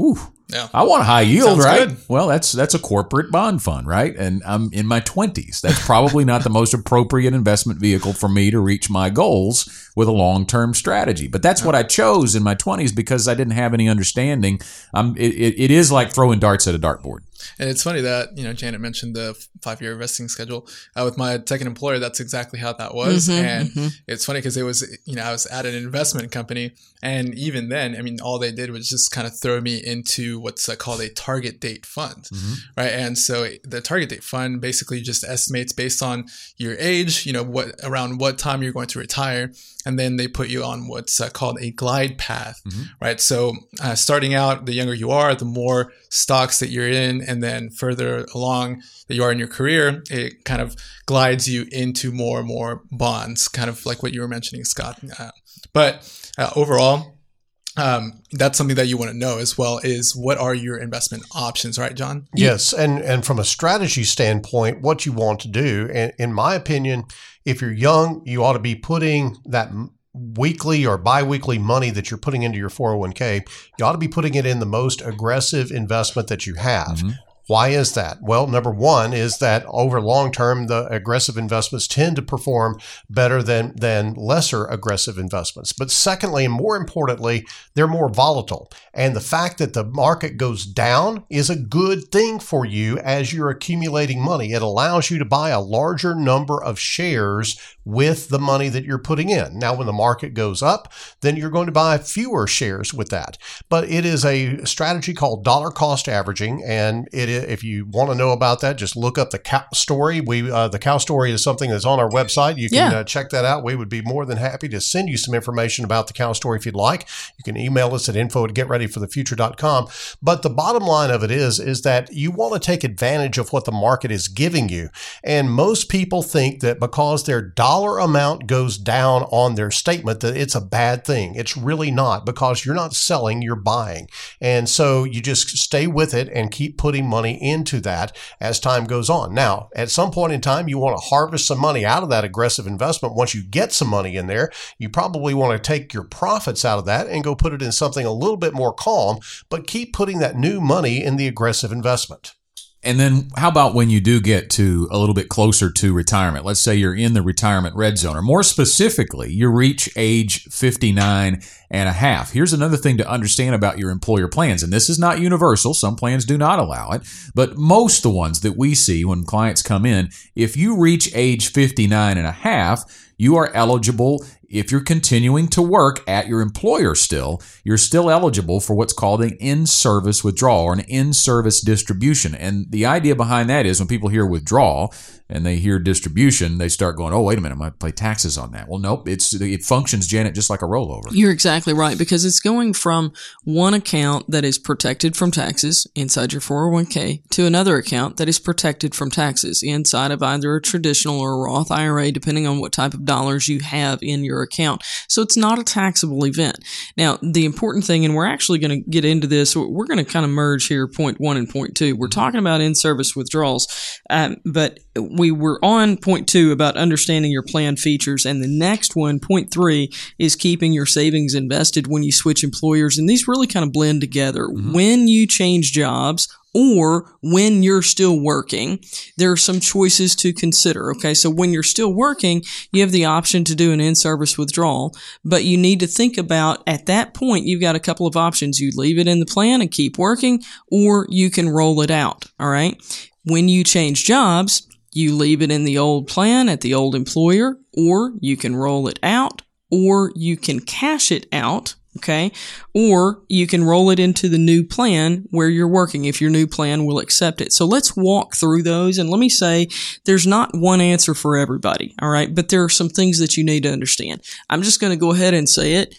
Ooh, Yeah. I want a high yield, Sounds right? good. Well, that's that's a corporate bond fund, right? And I'm in my 20s. That's probably not the most appropriate investment vehicle for me to reach my goals with a long-term strategy. But that's what I chose in my 20s because I didn't have any understanding. Um, it, it, it is like throwing darts at a dartboard. And it's funny that, you know, Janet mentioned the five year vesting schedule. Uh, with my second employer, that's exactly how that was. and it's funny because it was, you know, I was at an investment company. And even then, I mean, all they did was just kind of throw me into what's uh, called a target date fund. Right. And so the target date fund basically just estimates based on your age, you know, what around what time you're going to retire. And then they put you on what's uh, called a glide path. Right. So uh, starting out, the younger you are, the more stocks that you're in. And then further along that you are in your career, it kind of glides you into more and more bonds, kind of like what you were mentioning, Scott. Uh, but uh, overall, um, that's something that you want to know as well is what are your investment options, right, John? Yes, and and from a strategy standpoint, what you want to do, and in my opinion, if you're young, you ought to be putting that weekly or biweekly money that you're putting into your 401k, you ought to be putting it in the most aggressive investment that you have. Why is that? Well, number one is that over long term, the aggressive investments tend to perform better than, than lesser aggressive investments. But secondly, and more importantly, they're more volatile. And the fact that the market goes down is a good thing for you as you're accumulating money. It allows you to buy a larger number of shares with the money that you're putting in. Now, when the market goes up, then you're going to buy fewer shares with that. But it is a strategy called dollar cost averaging. And it, if you want to know about that, just look up the cow story. We, uh, the cow story is something that's on our website. You can Yeah. uh, check that out. We would be more than happy to send you some information about the cow story if you'd like. You can email us at info at getreadyforthefuture.com. But the bottom line of it is, is that you want to take advantage of what the market is giving you. And most people think that because their dollar amount goes down on their statement, that it's a bad thing. It's really not because you're not selling, you're buying. And so you just stay with it and keep putting money into that as time goes on. Now, at some point in time, you want to harvest some money out of that aggressive investment. Once you get some money in there, you probably want to take your profits out of that and go put it in something a little bit more calm, but keep putting that new money in the aggressive investment. And then how about when you do get to a little bit closer to retirement? Let's say you're in the retirement red zone, or more specifically, you reach age 59 and a half. Here's another thing to understand about your employer plans. And this is not universal. Some plans do not allow it, but most the ones that we see when clients come in, if you reach age 59 and a half, you are eligible if you're continuing to work at your employer still, you're still eligible for what's called an in-service withdrawal or an in-service distribution. And the idea behind that is when people hear withdrawal and they hear distribution, they start going, "Oh, wait a minute, I might pay taxes on that." Well, nope, it's it functions, Janet, just like a rollover. You're exactly right because it's going from one account that is protected from taxes inside your 401k to another account that is protected from taxes inside of either a traditional or a Roth IRA, depending on what type of dollars you have in your account. So it's not a taxable event. Now, the important thing, and we're actually going to get into this, we're going to kind of merge here point one and point two. We're talking about in service withdrawals, um, but we were on point two about understanding your plan features, and the next one, point three, is keeping your savings invested when you switch employers. And these really kind of blend together. Mm-hmm. When you change jobs, or when you're still working, there are some choices to consider. Okay. So when you're still working, you have the option to do an in-service withdrawal, but you need to think about at that point, you've got a couple of options. You leave it in the plan and keep working, or you can roll it out. All right. When you change jobs, you leave it in the old plan at the old employer, or you can roll it out, or you can cash it out. Okay. Or you can roll it into the new plan where you're working if your new plan will accept it. So let's walk through those. And let me say, there's not one answer for everybody. All right. But there are some things that you need to understand. I'm just going to go ahead and say it.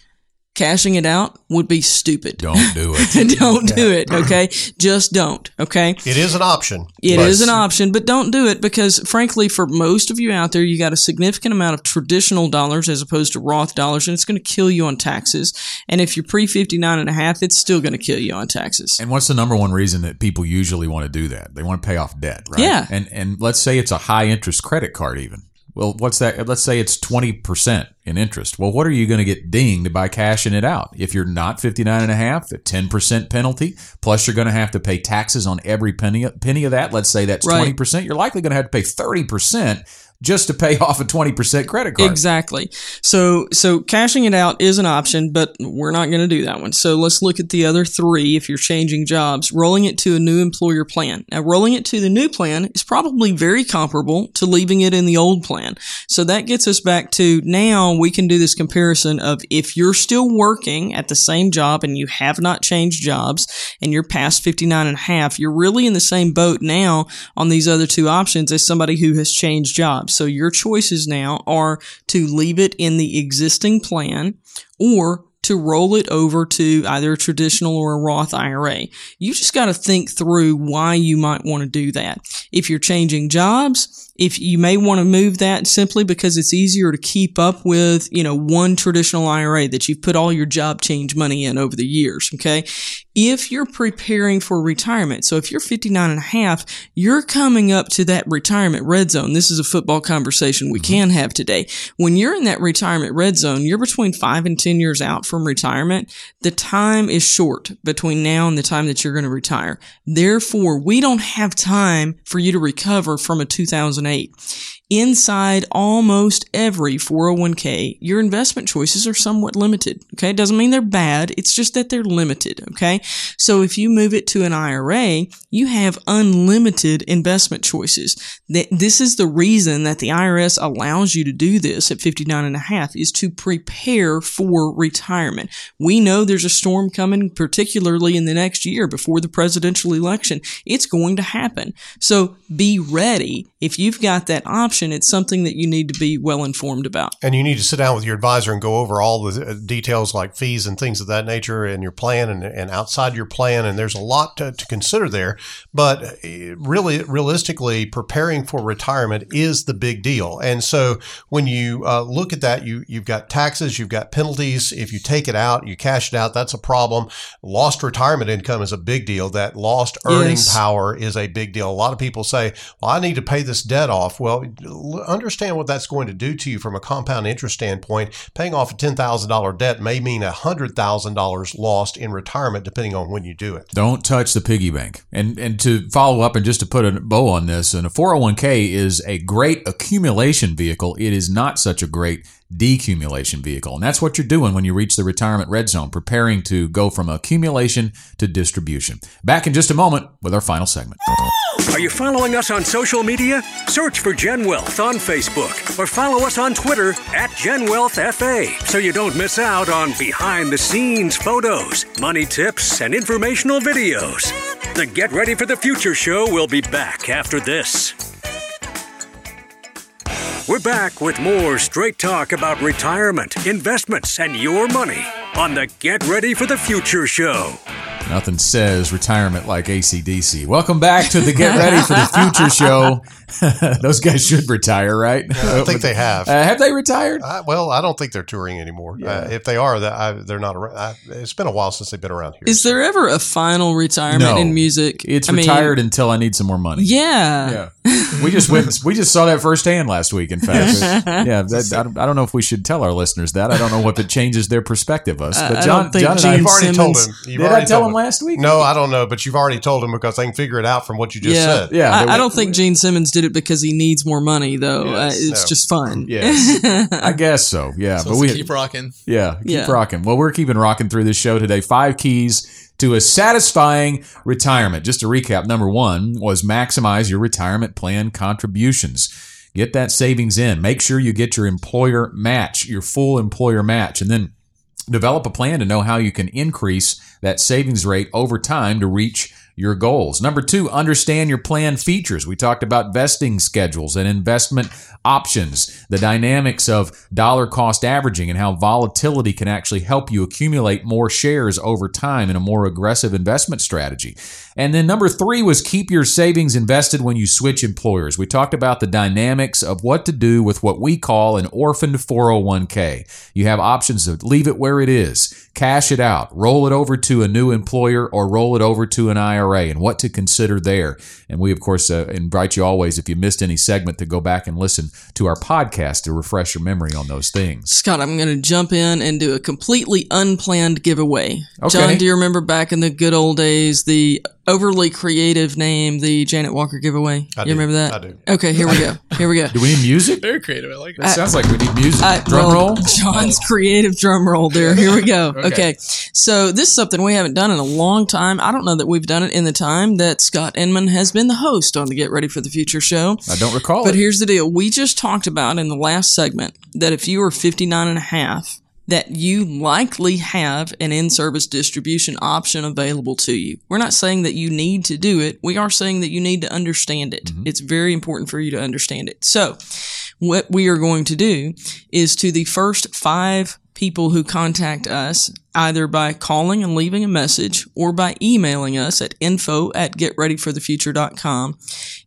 Cashing it out would be stupid. Don't do it. don't do it. Okay. Just don't. Okay. It is an option. It is an option, but don't do it because, frankly, for most of you out there, you got a significant amount of traditional dollars as opposed to Roth dollars, and it's going to kill you on taxes. And if you're pre 59 and a half, it's still going to kill you on taxes. And what's the number one reason that people usually want to do that? They want to pay off debt, right? Yeah. And and let's say it's a high interest credit card even. Well, what's that? Let's say it's 20% in interest. Well, what are you going to get dinged by cashing it out? If you're not 59 and a half, a 10% penalty, plus you're going to have to pay taxes on every penny, penny of that. Let's say that's Right. 20%. You're likely going to have to pay 30% just to pay off a 20% credit card. Exactly. So, so cashing it out is an option, but we're not going to do that one. So let's look at the other three. If you're changing jobs, rolling it to a new employer plan. Now, rolling it to the new plan is probably very comparable to leaving it in the old plan. So that gets us back to now we can do this comparison of if you're still working at the same job and you have not changed jobs and you're past 59 and a half, you're really in the same boat now on these other two options as somebody who has changed jobs. So your choices now are to leave it in the existing plan or to roll it over to either a traditional or a Roth IRA. You just got to think through why you might want to do that. If you're changing jobs, if you may want to move that simply because it's easier to keep up with, you know, one traditional IRA that you've put all your job change money in over the years. Okay. If you're preparing for retirement, so if you're 59 and a half, you're coming up to that retirement red zone. This is a football conversation we mm-hmm. can have today. When you're in that retirement red zone, you're between five and 10 years out from retirement. The time is short between now and the time that you're going to retire. Therefore, we don't have time for you to recover from a 2008. Inside almost every 401k, your investment choices are somewhat limited. Okay. It doesn't mean they're bad. It's just that they're limited. Okay. So if you move it to an IRA, you have unlimited investment choices. This is the reason that the IRS allows you to do this at 59 and a half is to prepare for retirement. We know there's a storm coming, particularly in the next year before the presidential election. It's going to happen. So be ready. If you've got that option, it's something that you need to be well informed about. And you need to sit down with your advisor and go over all the uh, details like fees and things of that nature and your plan and, and outside your plan. And there's a lot to, to consider there. But uh, really, realistically, preparing for retirement is the big deal. And so when you uh, look at that, you, you've got taxes, you've got penalties. If you take it out, you cash it out, that's a problem. Lost retirement income is a big deal. That lost earning yes. power is a big deal. A lot of people say, well, I need to pay this debt off. Well, understand what that's going to do to you from a compound interest standpoint. Paying off a $10,000 debt may mean $100,000 lost in retirement depending on when you do it. Don't touch the piggy bank. And and to follow up and just to put a bow on this, and a 401k is a great accumulation vehicle. It is not such a great decumulation vehicle. And that's what you're doing when you reach the retirement red zone, preparing to go from accumulation to distribution. Back in just a moment with our final segment. Are you following us on social media? Search for GenWealth on Facebook or follow us on Twitter at GenWealth FA so you don't miss out on behind the scenes photos, money tips, and informational videos. The Get Ready for the Future show will be back after this. We're back with more straight talk about retirement, investments, and your money on the Get Ready for the Future show. Nothing says retirement like AC/DC. Welcome back to the Get Ready for the Future show. Those guys should retire, right? Yeah, I think they have. Uh, have they retired? Uh, well, I don't think they're touring anymore. Yeah. Uh, if they are, that they're not around. I, it's been a while since they've been around here. Is so. there ever a final retirement no, in music? It's I retired mean, until I need some more money. Yeah. Yeah. We just went. we just saw that firsthand last week. In fact, yeah. That, I, don't, I, don't, know if we should tell our listeners that. I don't know if it changes their perspective of us. But John, John and I, have already told him. You've did I tell him last week? No, I don't know. But you've already told him because they can figure it out from what you just yeah. said. Yeah. I, I, don't think Gene Simmons did it because he needs more money, though. Yes, uh, it's no. just fun. Yeah, I guess so. Yeah, so but we keep rocking. Yeah, keep yeah. rocking. Well, we're keeping rocking through this show today. Five keys to a satisfying retirement. Just to recap, number one was maximize your retirement plan contributions. Get that savings in. Make sure you get your employer match, your full employer match, and then develop a plan to know how you can increase that savings rate over time to reach your goals. Number two, understand your plan features. We talked about vesting schedules and investment options, the dynamics of dollar cost averaging and how volatility can actually help you accumulate more shares over time in a more aggressive investment strategy. And then number three was keep your savings invested when you switch employers. We talked about the dynamics of what to do with what we call an orphaned 401k. You have options to leave it where it is, cash it out, roll it over to a new employer, or roll it over to an IRA, and what to consider there. And we, of course, uh, invite you always, if you missed any segment, to go back and listen to our podcast to refresh your memory on those things. Scott, I'm going to jump in and do a completely unplanned giveaway. Okay. John, do you remember back in the good old days, the overly creative name, the Janet Walker giveaway. I you do. remember that? I do. Okay, here we go. Here we go. do we need music? Very creative. I like that. That sounds like we need music. I, drum well, roll. John's creative drum roll there. Here we go. okay. okay. So this is something we haven't done in a long time. I don't know that we've done it in the time that Scott Inman has been the host on the Get Ready for the Future show. I don't recall But it. here's the deal. We just talked about in the last segment that if you are 59 and a half that you likely have an in-service distribution option available to you. We're not saying that you need to do it. We are saying that you need to understand it. Mm-hmm. It's very important for you to understand it. So what we are going to do is to the first five people who contact us either by calling and leaving a message or by emailing us at info at getreadyforthefuture.com.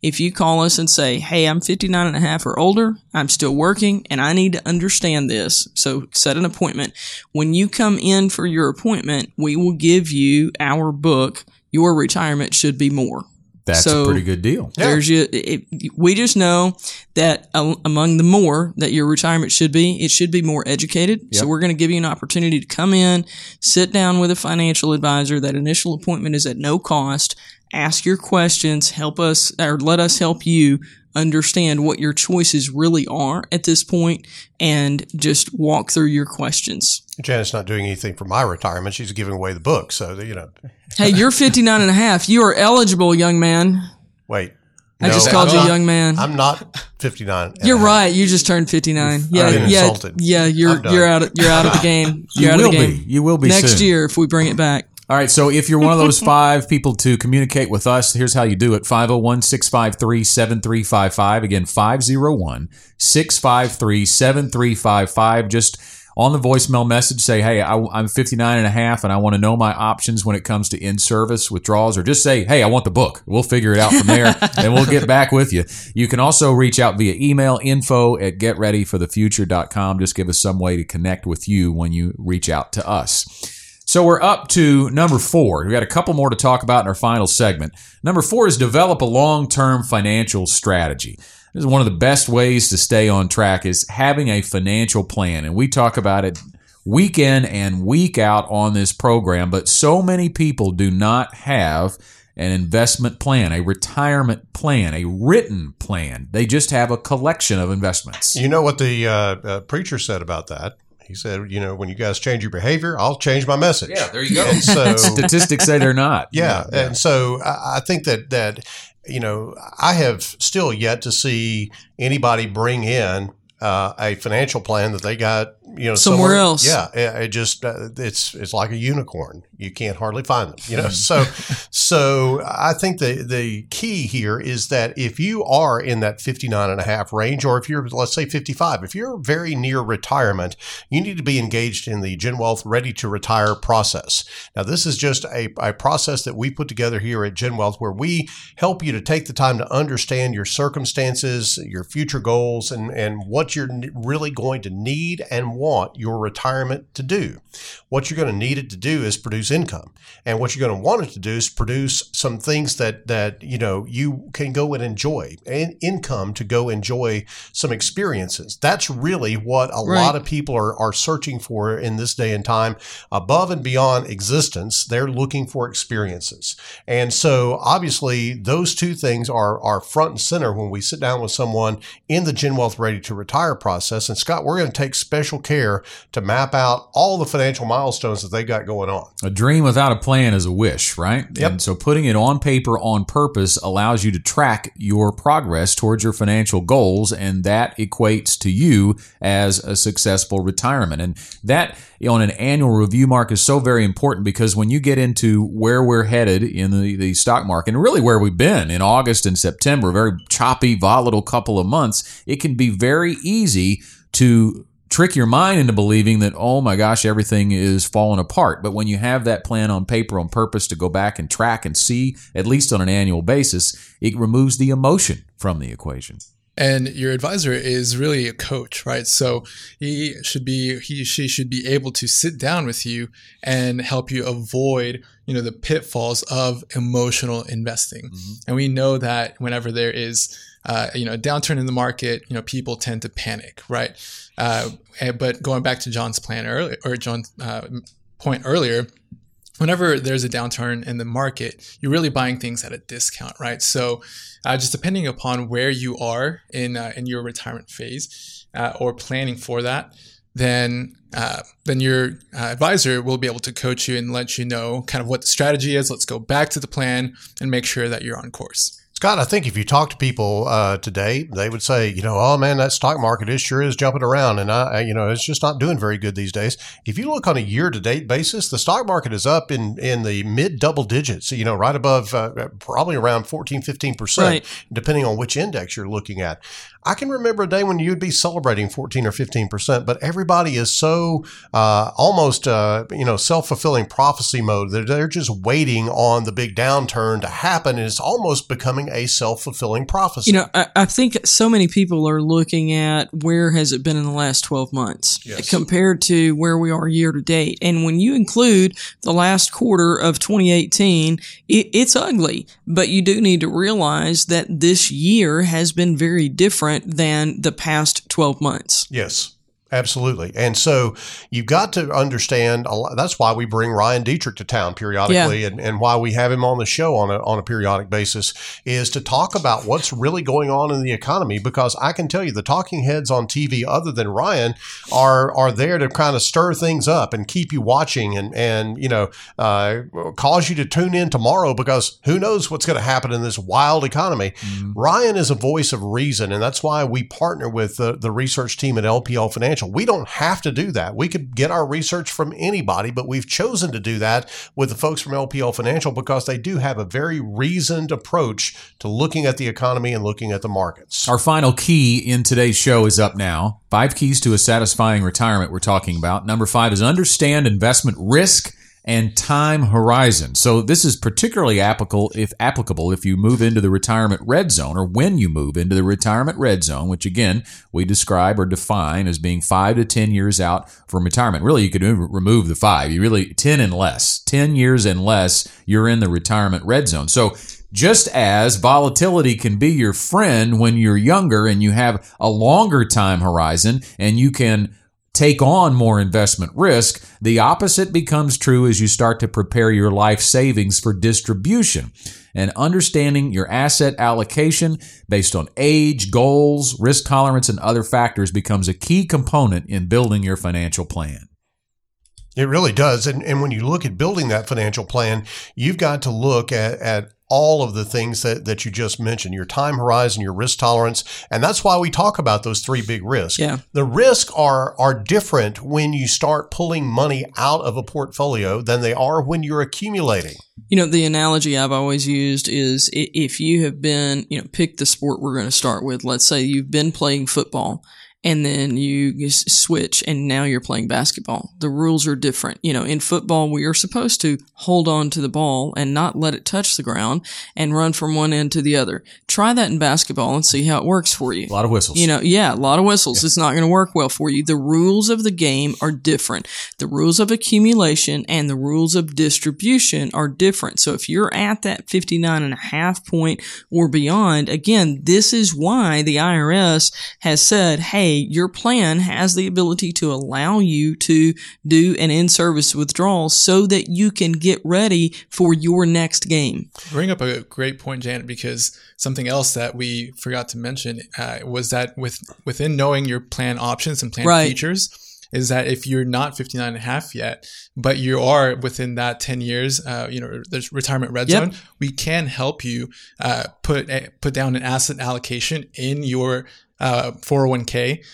If you call us and say, Hey, I'm 59 and a half or older, I'm still working and I need to understand this. So set an appointment. When you come in for your appointment, we will give you our book. Your retirement should be more. That's so a pretty good deal. There's you. It, we just know that uh, among the more that your retirement should be, it should be more educated. Yep. So we're going to give you an opportunity to come in, sit down with a financial advisor. That initial appointment is at no cost. Ask your questions, help us or let us help you understand what your choices really are at this point and just walk through your questions. Janet's not doing anything for my retirement. She's giving away the book. So, you know, Hey, you're 59 and a half. You are eligible, young man. wait. I just called I'm you not- young man. I'm not 59. You're right. You just turned 59. Yeah, been yeah, insulted. yeah. You're you're out. Of, you're out of the game. You You're out will of the be. You will be next soon. year if we bring it back. All right, so if you're one of those five people to communicate with us, here's how you do it 501 653 7355. Again, 501 653 7355. Just on the voicemail message, say, hey, I, I'm 59 and a half and I want to know my options when it comes to in service withdrawals, or just say, hey, I want the book. We'll figure it out from there and we'll get back with you. You can also reach out via email info at getreadyforthefuture.com. Just give us some way to connect with you when you reach out to us. So we're up to number four. We got a couple more to talk about in our final segment. Number four is develop a long-term financial strategy. This is one of the best ways to stay on track is having a financial plan. And we talk about it week in and week out on this program, but so many people do not have an investment plan, a retirement plan, a written plan. They just have a collection of investments. You know what the uh, uh, preacher said about that? He said, you know, when you guys change your behavior, I'll change my message. Yeah, there you go. And so, Statistics say they're not. yeah, and so I, I think that that you know I have still yet to see anybody bring in uh, a financial plan that they got you know Somewhere else. Yeah, it, it just uh, it's it's like a unicorn. You can't hardly find them. You know, so so I think the the key here is that if you are in that 59 and a half range, or if you're let's say 55, if you're very near retirement, you need to be engaged in the GenWealth Ready to Retire process. Now, this is just a, a process that we put together here at GenWealth where we help you to take the time to understand your circumstances, your future goals, and, and what you're really going to need and want your retirement to do. What you're going to need it to do is produce income. And what you're going to want it to do is produce some things that, that you know, you can go and enjoy and income to go enjoy some experiences. That's really what a Right. lot of people are, are searching for in this day and time. Above and beyond existence, they're looking for experiences. And so obviously those two things are, are front and center when we sit down with someone in the GenWealth Ready to Retire process. And Scott, we're going to take special care to map out all the financial milestones that they've got going on. A dream without a plan is a wish, right? Yep. And so putting it on paper on purpose allows you to track your progress towards your financial goals, and that equates to you as a successful retirement. And that on an annual review mark is so very important because when you get into where we're headed in the, the stock market, and really where we've been in August and September, very choppy, volatile couple of months, it can be very easy to trick your mind into believing that oh my gosh everything is falling apart. But when you have that plan on paper on purpose to go back and track and see at least on an annual basis it removes the emotion from the equation. And your advisor is really a coach right? So he should be he she should be able to sit down with you and help you avoid you know the pitfalls of emotional investing. Mm-hmm. And we know that whenever there is uh, you know a downturn in the market you know people tend to panic right uh, but going back to john's plan earlier or john's uh, point earlier whenever there's a downturn in the market, you're really buying things at a discount, right? So, uh, just depending upon where you are in uh, in your retirement phase uh, or planning for that, then uh, then your uh, advisor will be able to coach you and let you know kind of what the strategy is. Let's go back to the plan and make sure that you're on course. Scott, I think if you talk to people uh, today, they would say, you know, oh man, that stock market is sure is jumping around, and I, you know, it's just not doing very good these days. If you look on a year-to-date basis, the stock market is up in in the mid double digits. You know, right above uh, probably around 14, 15 percent, Right. depending on which index you're looking at. I can remember a day when you'd be celebrating 14 or 15 percent, but everybody is so uh, almost uh, you know self fulfilling prophecy mode. They're, they're just waiting on the big downturn to happen, and it's almost becoming a self fulfilling prophecy. You know, I, I think so many people are looking at where has it been in the last 12 months Yes. compared to where we are year to date. And when you include the last quarter of 2018, it, it's ugly. But you do need to realize that this year has been very different than the past 12 months. yes. Absolutely. And so you've got to understand a lot, that's why we bring Ryan Detrick to town periodically and, and why we have him on the show on a, on a periodic basis is to talk about what's really going on in the economy. Because I can tell you the talking heads on TV, other than Ryan, are, are there to kind of stir things up and keep you watching and, and you know, uh, cause you to tune in tomorrow because who knows what's going to happen in this wild economy. Mm-hmm. Ryan is a voice of reason. And that's why we partner with the, the research team at LPL Financial Financial. We don't have to do that. We could get our research from anybody, but we've chosen to do that with the folks from LPL Financial because they do have a very reasoned approach to looking at the economy and looking at the markets. Our final key in today's show is up now. Five keys to a satisfying retirement we're talking about. Number five is understand investment risk and time horizon. So this is particularly applicable if applicable if you move into the retirement red zone or when you move into the retirement red zone, which again we describe or define as being five to ten years out from retirement. Really, you could remove the five. You really ten and less, ten years and less, you're in the retirement red zone. So just as volatility can be your friend when you're younger and you have a longer time horizon and you can take on more investment risk, the opposite becomes true as you start to prepare your life savings for distribution. And understanding your asset allocation based on age, goals, risk tolerance, and other factors becomes a key component in building your financial plan. It really does. And, and when you look at building that financial plan, you've got to look at, at all of the things that, that you just mentioned your time horizon, your risk tolerance. And that's why we talk about those three big risks. Yeah. The risks are, are different when you start pulling money out of a portfolio than they are when you're accumulating. You know, the analogy I've always used is if you have been, you know, pick the sport we're going to start with. Let's say you've been playing football and then you switch and now you're playing basketball. The rules are different. You know, in football, we are supposed to hold on to the ball and not let it touch the ground and run from one end to the other. Try that in basketball and see how it works for you. A lot of whistles. You know, yeah, a lot of whistles. Yeah. It's not going to work well for you. The rules of the game are different. The rules of accumulation and the rules of distribution are different. So if you're at that 59 and a half point or beyond, again, this is why the IRS has said, Hey, your plan has the ability to allow you to do an in-service withdrawal so that you can get ready for your next game. Bring up a great point, Janet, because something else that we forgot to mention uh, was that with within knowing your plan options and plan right. features, is that if you're not 59 and a half yet, but you are within that 10 years, uh, you know, there's retirement red yep. zone, we can help you uh, put put down an asset allocation in your uh, 401k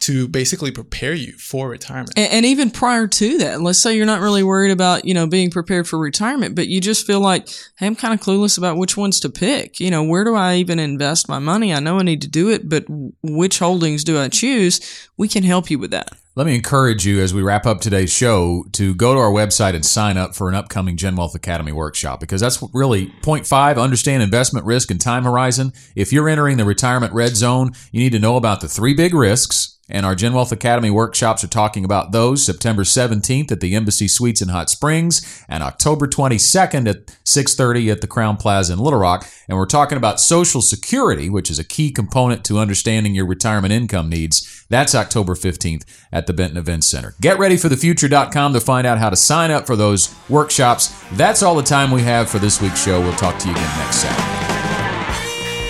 to basically prepare you for retirement. And, and, even prior to that, let's say you're not really worried about, you know, being prepared for retirement, but you just feel like, hey, I'm kind of clueless about which ones to pick. You know, where do I even invest my money? I know I need to do it, but which holdings do I choose? We can help you with that. Let me encourage you as we wrap up today's show to go to our website and sign up for an upcoming GenWealth Academy workshop because that's really point five, understand investment risk and time horizon. If you're entering the retirement red zone, you need to know about the three big risks and our GenWealth Academy workshops are talking about those September 17th at the Embassy Suites in Hot Springs and October 22nd at 6:30 at the Crowne Plaza in Little Rock. And we're talking about Social Security, which is a key component to understanding your retirement income needs. That's October 15th at the Benton Events Center. Get ready for thefuture.com to find out how to sign up for those workshops. That's all the time we have for this week's show. We'll talk to you again next Saturday.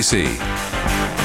DC.